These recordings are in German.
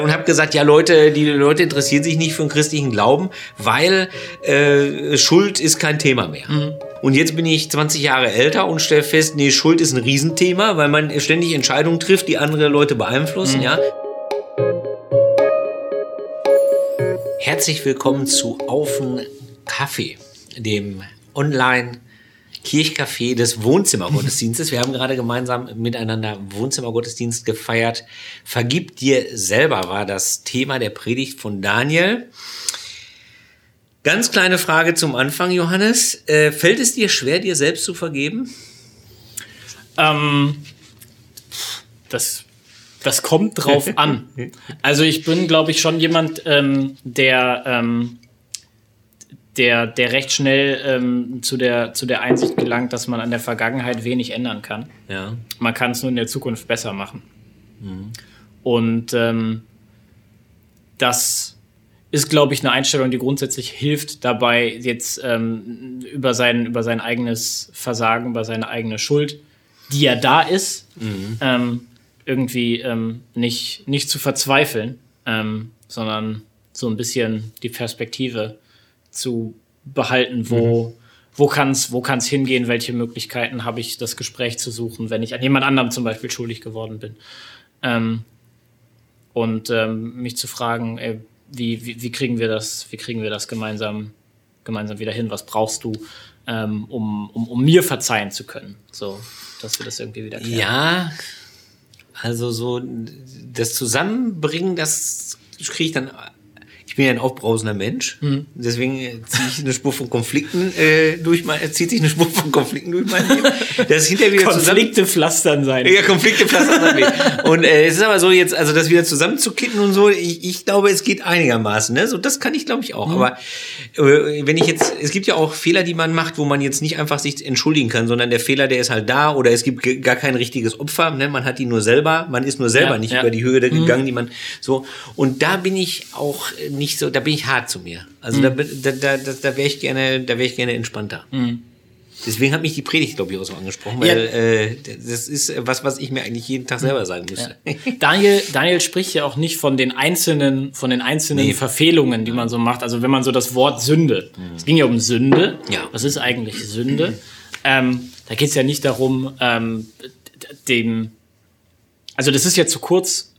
und habe gesagt, ja Leute, die Leute interessieren sich nicht für den christlichen Glauben, weil äh, Schuld ist kein Thema mehr. Mhm. Und jetzt bin ich 20 Jahre älter und stelle fest, nee, Schuld ist ein Riesenthema, weil man ständig Entscheidungen trifft, die andere Leute beeinflussen, mhm. ja. Herzlich willkommen zu Aufen Kaffee, dem Online Kirchcafé des Wohnzimmergottesdienstes. Wir haben gerade gemeinsam miteinander Wohnzimmergottesdienst gefeiert. Vergib dir selber war das Thema der Predigt von Daniel. Ganz kleine Frage zum Anfang, Johannes. Äh, fällt es dir schwer, dir selbst zu vergeben? Ähm, das, das kommt drauf an. Also ich bin, glaube ich, schon jemand, ähm, der ähm, der, der recht schnell ähm, zu, der, zu der Einsicht gelangt, dass man an der Vergangenheit wenig ändern kann. Ja. Man kann es nur in der Zukunft besser machen. Mhm. Und ähm, das ist, glaube ich, eine Einstellung, die grundsätzlich hilft dabei, jetzt ähm, über, sein, über sein eigenes Versagen, über seine eigene Schuld, die ja da ist, mhm. ähm, irgendwie ähm, nicht, nicht zu verzweifeln, ähm, sondern so ein bisschen die Perspektive zu behalten, wo, mhm. wo kann es wo kann's hingehen, welche Möglichkeiten habe ich, das Gespräch zu suchen, wenn ich an jemand anderem zum Beispiel schuldig geworden bin. Ähm, und ähm, mich zu fragen, ey, wie, wie, wie, kriegen wir das, wie kriegen wir das gemeinsam, gemeinsam wieder hin? Was brauchst du, ähm, um, um, um mir verzeihen zu können? So, dass wir das irgendwie wieder klären. Ja, also so das Zusammenbringen, das kriege ich dann bin ja ein aufbrausender Mensch. Mhm. Deswegen ziehe ich eine Spur von Konflikten äh, durch mein, zieht sich eine Spur von Konflikten durch mein Leben. Das ist hinterher wieder Konflikte zusammen, pflastern sein. Ja, Konflikte pflastern sein. und äh, es ist aber so jetzt, also das wieder zusammenzukitten und so, ich, ich glaube, es geht einigermaßen. Ne? So, das kann ich, glaube ich, auch. Mhm. Aber äh, wenn ich jetzt, es gibt ja auch Fehler, die man macht, wo man jetzt nicht einfach sich entschuldigen kann, sondern der Fehler, der ist halt da oder es gibt gar kein richtiges Opfer. Ne? Man hat die nur selber, man ist nur selber ja, nicht ja. über die Höhe mhm. gegangen, die man so. Und da bin ich auch nicht nicht so, da bin ich hart zu mir. Also mhm. da, da, da, da wäre ich gerne, da wäre ich gerne entspannter. Mhm. Deswegen hat mich die Predigt, glaube ich, auch so angesprochen, weil ja. äh, das ist was, was ich mir eigentlich jeden Tag selber sagen müsste. Ja. Daniel, Daniel spricht ja auch nicht von den einzelnen, von den einzelnen nee. Verfehlungen, die man so macht. Also wenn man so das Wort Sünde, mhm. es ging ja um Sünde. Ja. Was ist eigentlich Sünde? Mhm. Ähm, da geht es ja nicht darum, ähm, dem, also das ist ja zu kurz,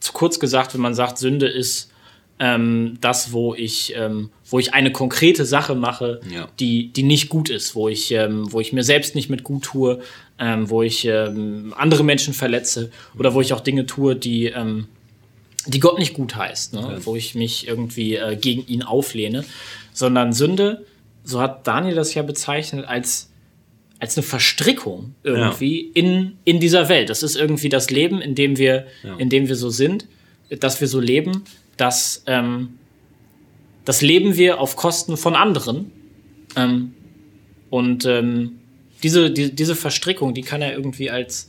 zu kurz gesagt, wenn man sagt, Sünde ist ähm, das, wo ich, ähm, wo ich eine konkrete Sache mache, ja. die, die nicht gut ist, wo ich, ähm, wo ich mir selbst nicht mit gut tue, ähm, wo ich ähm, andere Menschen verletze oder wo ich auch Dinge tue, die, ähm, die Gott nicht gut heißt, ne? Ja. wo ich mich irgendwie äh, gegen ihn auflehne, sondern Sünde, so hat Daniel das ja bezeichnet, als als eine Verstrickung irgendwie ja. in, in dieser Welt. Das ist irgendwie das Leben, in dem wir, ja. in dem wir so sind, dass wir so leben, dass ähm, das leben wir auf Kosten von anderen. Ähm, und ähm, diese, die, diese Verstrickung, die kann er irgendwie als,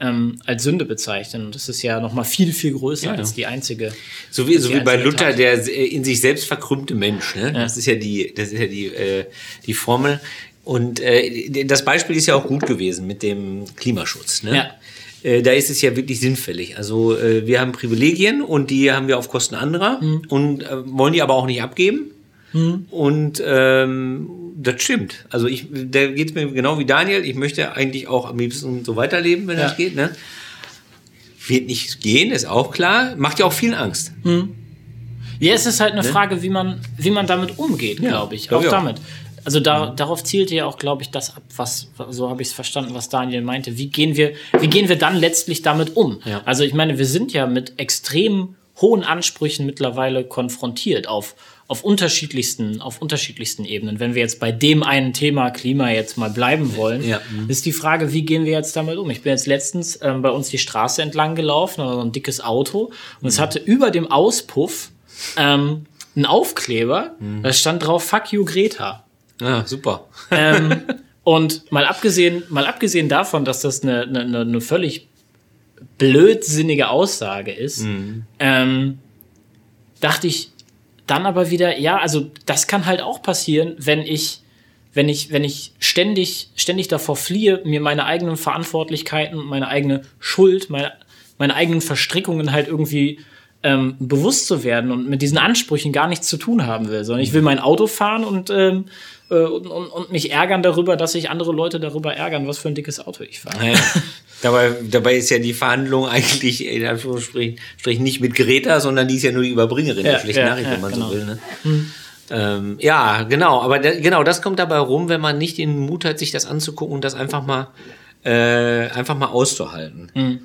ähm, als Sünde bezeichnen. Und das ist ja noch mal viel, viel größer ja, als die einzige. So wie, so wie bei Luther, Tat. der in sich selbst verkrümmte Mensch. Ne? Ja. Das ist ja die, das ist ja die, äh, die Formel. Und äh, das Beispiel ist ja auch gut gewesen mit dem Klimaschutz. Ne? Ja. Äh, da ist es ja wirklich sinnfällig. Also äh, wir haben Privilegien und die haben wir auf Kosten anderer mhm. und äh, wollen die aber auch nicht abgeben. Mhm. Und ähm, das stimmt. Also ich, da geht es mir genau wie Daniel. Ich möchte eigentlich auch am liebsten so weiterleben, wenn ja. das geht. Ne? Wird nicht gehen, ist auch klar. Macht ja auch viel Angst. Mhm. Ja, es ist halt eine ne? Frage, wie man, wie man damit umgeht, ja, glaube ich. Glaub auch ich damit. Also da, mhm. darauf zielte ja auch, glaube ich, das ab, was, so habe ich es verstanden, was Daniel meinte. Wie gehen wir, wie gehen wir dann letztlich damit um? Ja. Also ich meine, wir sind ja mit extrem hohen Ansprüchen mittlerweile konfrontiert auf, auf unterschiedlichsten, auf unterschiedlichsten Ebenen. Wenn wir jetzt bei dem einen Thema Klima jetzt mal bleiben wollen, ja. Mhm. ist die Frage, wie gehen wir jetzt damit um? Ich bin jetzt letztens ähm, bei uns die Straße entlang gelaufen, also ein dickes Auto, und mhm. es hatte über dem Auspuff ähm, einen Aufkleber, mhm. da stand drauf, fuck you Greta. Ja, super. Ähm, und mal abgesehen, mal abgesehen davon, dass das eine, eine, eine völlig blödsinnige Aussage ist, mhm. ähm, dachte ich dann aber wieder, ja, also das kann halt auch passieren, wenn ich, wenn ich, wenn ich ständig, ständig davor fliehe, mir meine eigenen Verantwortlichkeiten, meine eigene Schuld, meine, meine eigenen Verstrickungen halt irgendwie ähm, bewusst zu werden und mit diesen Ansprüchen gar nichts zu tun haben will, sondern ich will mein Auto fahren und, ähm, äh, und, und, und mich ärgern darüber, dass sich andere Leute darüber ärgern, was für ein dickes Auto ich fahre. Naja. dabei, dabei ist ja die Verhandlung eigentlich in Anführungsstrichen nicht mit Greta, sondern die ist ja nur die Überbringerin Ja, der schlechten ja, Nachricht, ja, wenn man genau. so will. Ne? Ähm, ja, genau, aber da, genau das kommt dabei rum, wenn man nicht den Mut hat, sich das anzugucken und das einfach mal, äh, einfach mal auszuhalten. Mhm.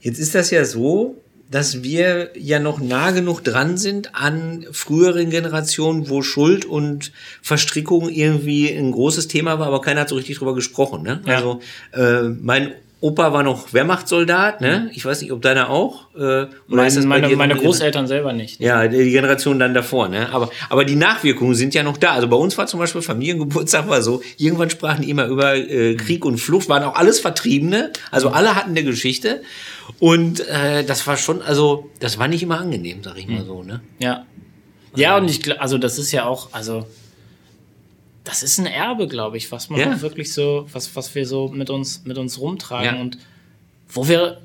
Jetzt ist das ja so, dass wir ja noch nah genug dran sind an früheren Generationen, wo Schuld und Verstrickung irgendwie ein großes Thema war, aber keiner hat so richtig drüber gesprochen. Ne? Ja. Also äh, mein Opa war noch Wehrmachtssoldat, ne? Ich weiß nicht, ob deiner auch. Äh, Mein, meine meine Großeltern selber nicht. ja, die Generation dann davor, ne? Aber, aber die Nachwirkungen sind ja noch da. Also bei uns war zum Beispiel Familiengeburtstag war so, irgendwann sprachen die immer über äh, Krieg und Flucht, waren auch alles Vertriebene, also alle hatten eine Geschichte. Und äh, das war schon, also das war nicht immer angenehm, sag ich mal so, ne? Ja. Ja, und ich glaube, also das ist ja auch, also das ist ein Erbe, glaube ich, was man Ja. wirklich so, was, was wir so mit uns, mit uns rumtragen Ja. und wo wir,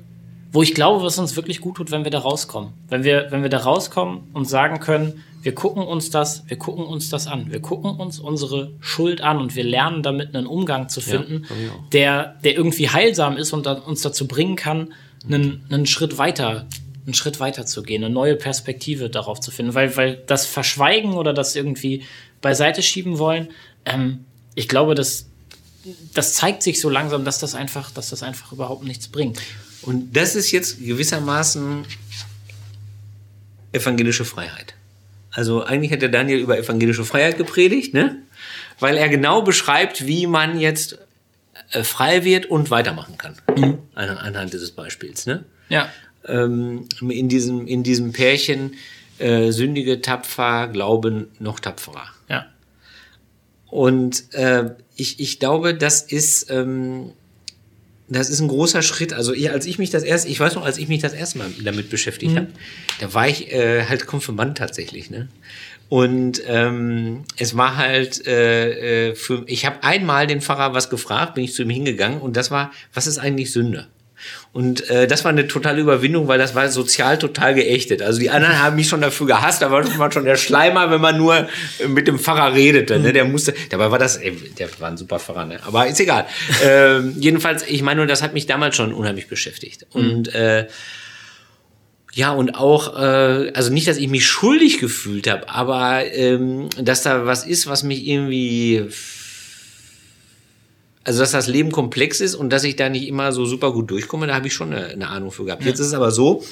wo ich glaube, was uns wirklich gut tut, wenn wir da rauskommen. Wenn wir, wenn wir da rauskommen und sagen können, wir gucken uns das, wir gucken uns das an. Wir gucken uns unsere Schuld an und wir lernen damit einen Umgang zu finden, auch. der, der irgendwie heilsam ist und uns dazu bringen kann, einen, einen Schritt weiter, einen Schritt weiter zu gehen, eine neue Perspektive darauf zu finden. Weil, weil das Verschweigen oder das irgendwie beiseite schieben wollen, ähm, ich glaube, das, das zeigt sich so langsam, dass das einfach, dass das einfach überhaupt nichts bringt. Und das ist jetzt gewissermaßen evangelische Freiheit. Also eigentlich hat der Daniel über evangelische Freiheit gepredigt, ne? Weil er genau beschreibt, wie man jetzt äh, frei wird und weitermachen kann. An, anhand dieses Beispiels, ne? Ja. ähm, in diesem, in diesem Pärchen äh, sündige, tapfer, glauben noch tapferer. Und äh, ich, ich glaube, das ist, ähm, das ist ein großer Schritt. Also ich, als ich mich das erst, ich weiß noch, als ich mich das erste Mal damit beschäftigt habe, da war ich äh, halt Konfirmand tatsächlich, ne? Und ähm, es war halt äh, äh, für, ich habe einmal den Pfarrer was gefragt, bin ich zu ihm hingegangen und das war, was ist eigentlich Sünde? Und äh, das war eine totale Überwindung, weil das war sozial total geächtet. Also die anderen haben mich schon dafür gehasst, da war man schon der Schleimer, wenn man nur mit dem Pfarrer redete. Ne? Der musste, dabei war das, ey, der war ein super Pfarrer, ne? aber ist egal. ähm, jedenfalls, ich meine, das hat mich damals schon unheimlich beschäftigt. Und äh, ja, und auch, äh, also nicht, dass ich mich schuldig gefühlt habe, aber ähm, dass da was ist, was mich irgendwie also dass das Leben komplex ist und dass ich da nicht immer so super gut durchkomme, da habe ich schon eine, eine Ahnung für gehabt. Jetzt ist es aber so,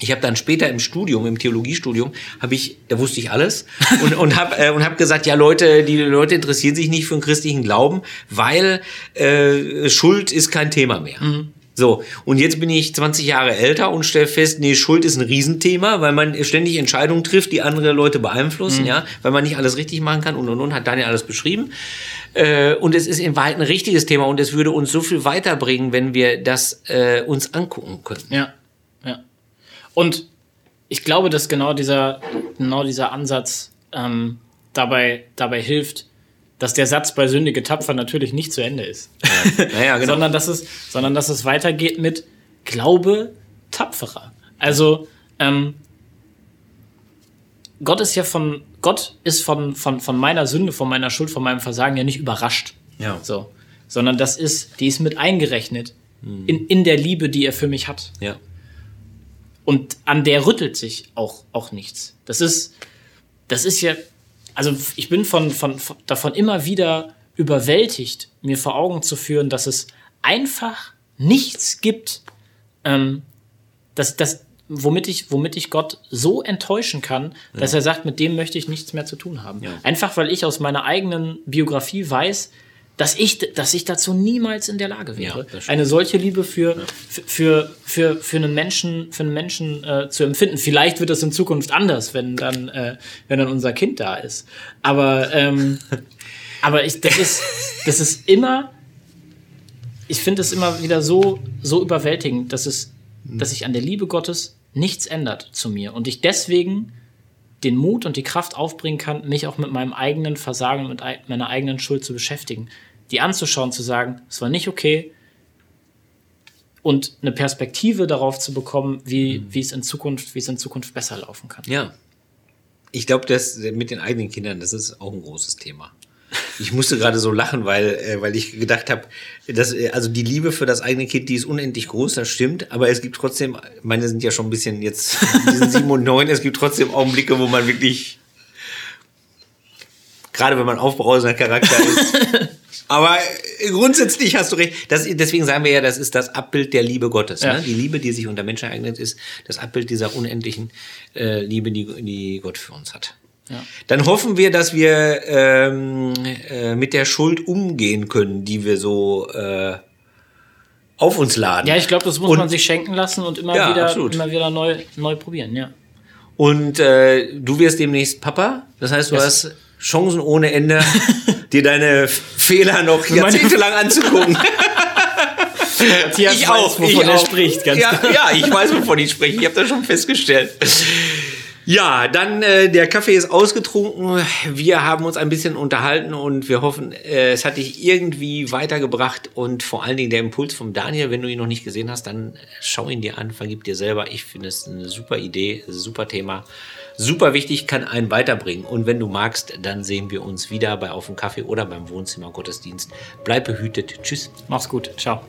ich habe dann später im Studium, im Theologiestudium, habe ich, da wusste ich alles und, und habe äh, und hab gesagt, ja Leute, die Leute interessieren sich nicht für den christlichen Glauben, weil äh, Schuld ist kein Thema mehr. So, und jetzt bin ich 20 Jahre älter und stelle fest, nee, Schuld ist ein Riesenthema, weil man ständig Entscheidungen trifft, die andere Leute beeinflussen, ja, weil man nicht alles richtig machen kann und und und, hat Daniel alles beschrieben. Äh, und es ist in Wahrheit ein richtiges Thema und es würde uns so viel weiterbringen, wenn wir das äh, uns angucken könnten. Ja, ja. Und ich glaube, dass genau dieser, genau dieser Ansatz ähm, dabei, dabei hilft, dass der Satz bei Sündige Tapfer natürlich nicht zu Ende ist. Naja, genau. sondern, dass es, sondern dass es weitergeht mit Glaube tapferer. Also ähm, Gott ist ja von Gott ist von, von, von meiner Sünde, von meiner Schuld, von meinem Versagen ja nicht überrascht. Ja. So. Sondern das ist, die ist mit eingerechnet in, in der Liebe, die er für mich hat. ja. Und an der rüttelt sich auch, auch nichts. Das ist, das ist ja, also ich bin von, von, von, davon immer wieder überwältigt, mir vor Augen zu führen, dass es einfach nichts gibt, ähm, dass, dass, womit, ich, womit ich Gott so enttäuschen kann, dass er sagt, mit dem möchte ich nichts mehr zu tun haben. Ja. Einfach weil ich aus meiner eigenen Biografie weiß, dass ich, dass ich dazu niemals in der Lage Ja, wäre, stimmt. eine solche Liebe für, für, für, für, für einen Menschen, für einen Menschen äh, zu empfinden. Vielleicht wird das in Zukunft anders, wenn dann, äh, wenn dann unser Kind da ist. Aber, ähm, aber ich, das ist, das ist immer, ich finde es immer wieder so, so überwältigend, dass es, dass sich an der Liebe Gottes nichts ändert zu mir und ich deswegen den Mut und die Kraft aufbringen kann, mich auch mit meinem eigenen Versagen, mit ei- meiner eigenen Schuld zu beschäftigen. Die anzuschauen, zu sagen, es war nicht okay und eine Perspektive darauf zu bekommen, wie, wie es in Zukunft, wie es in Zukunft besser laufen kann. Ja. Ich glaube, das mit den eigenen Kindern, das ist auch ein großes Thema. Ich musste gerade so lachen, weil, äh, weil ich gedacht habe, dass äh, also die Liebe für das eigene Kind, die ist unendlich groß, das stimmt, aber es gibt trotzdem, meine sind ja schon ein bisschen jetzt, die sind sieben und neun, es gibt trotzdem Augenblicke, wo man wirklich, gerade wenn man aufbrausender Charakter ist, aber grundsätzlich hast du recht. Das, deswegen sagen wir ja, das ist das Abbild der Liebe Gottes. Ja. Ne? Die Liebe, die sich unter Menschen eignet, ist das Abbild dieser unendlichen äh, Liebe, die, die Gott für uns hat. Ja. Dann hoffen wir, dass wir ähm, äh, mit der Schuld umgehen können, die wir so äh, auf uns laden. Ja, ich glaube, das muss Und- man sich schenken lassen und immer Ja, wieder, absolut. immer wieder neu, neu probieren, ja. Und äh, du wirst demnächst Papa. Das heißt, du Yes. hast Chancen ohne Ende, dir deine Fehler noch jahrzehntelang anzugucken. Matthias weiß, wovon er spricht, ganz ja, ja, ich weiß, wovon ich spreche. Ich habe das schon festgestellt. Ja, dann äh, der Kaffee ist ausgetrunken. Wir haben uns ein bisschen unterhalten und wir hoffen, äh, es hat dich irgendwie weitergebracht und vor allen Dingen der Impuls vom Daniel, wenn du ihn noch nicht gesehen hast, dann schau ihn dir an, vergib dir selber. Ich finde es eine super Idee, super Thema, super wichtig, kann einen weiterbringen. Und wenn du magst, dann sehen wir uns wieder bei Auf dem Kaffee oder beim Wohnzimmer Gottesdienst. Bleib behütet. Tschüss. Mach's gut. Ciao.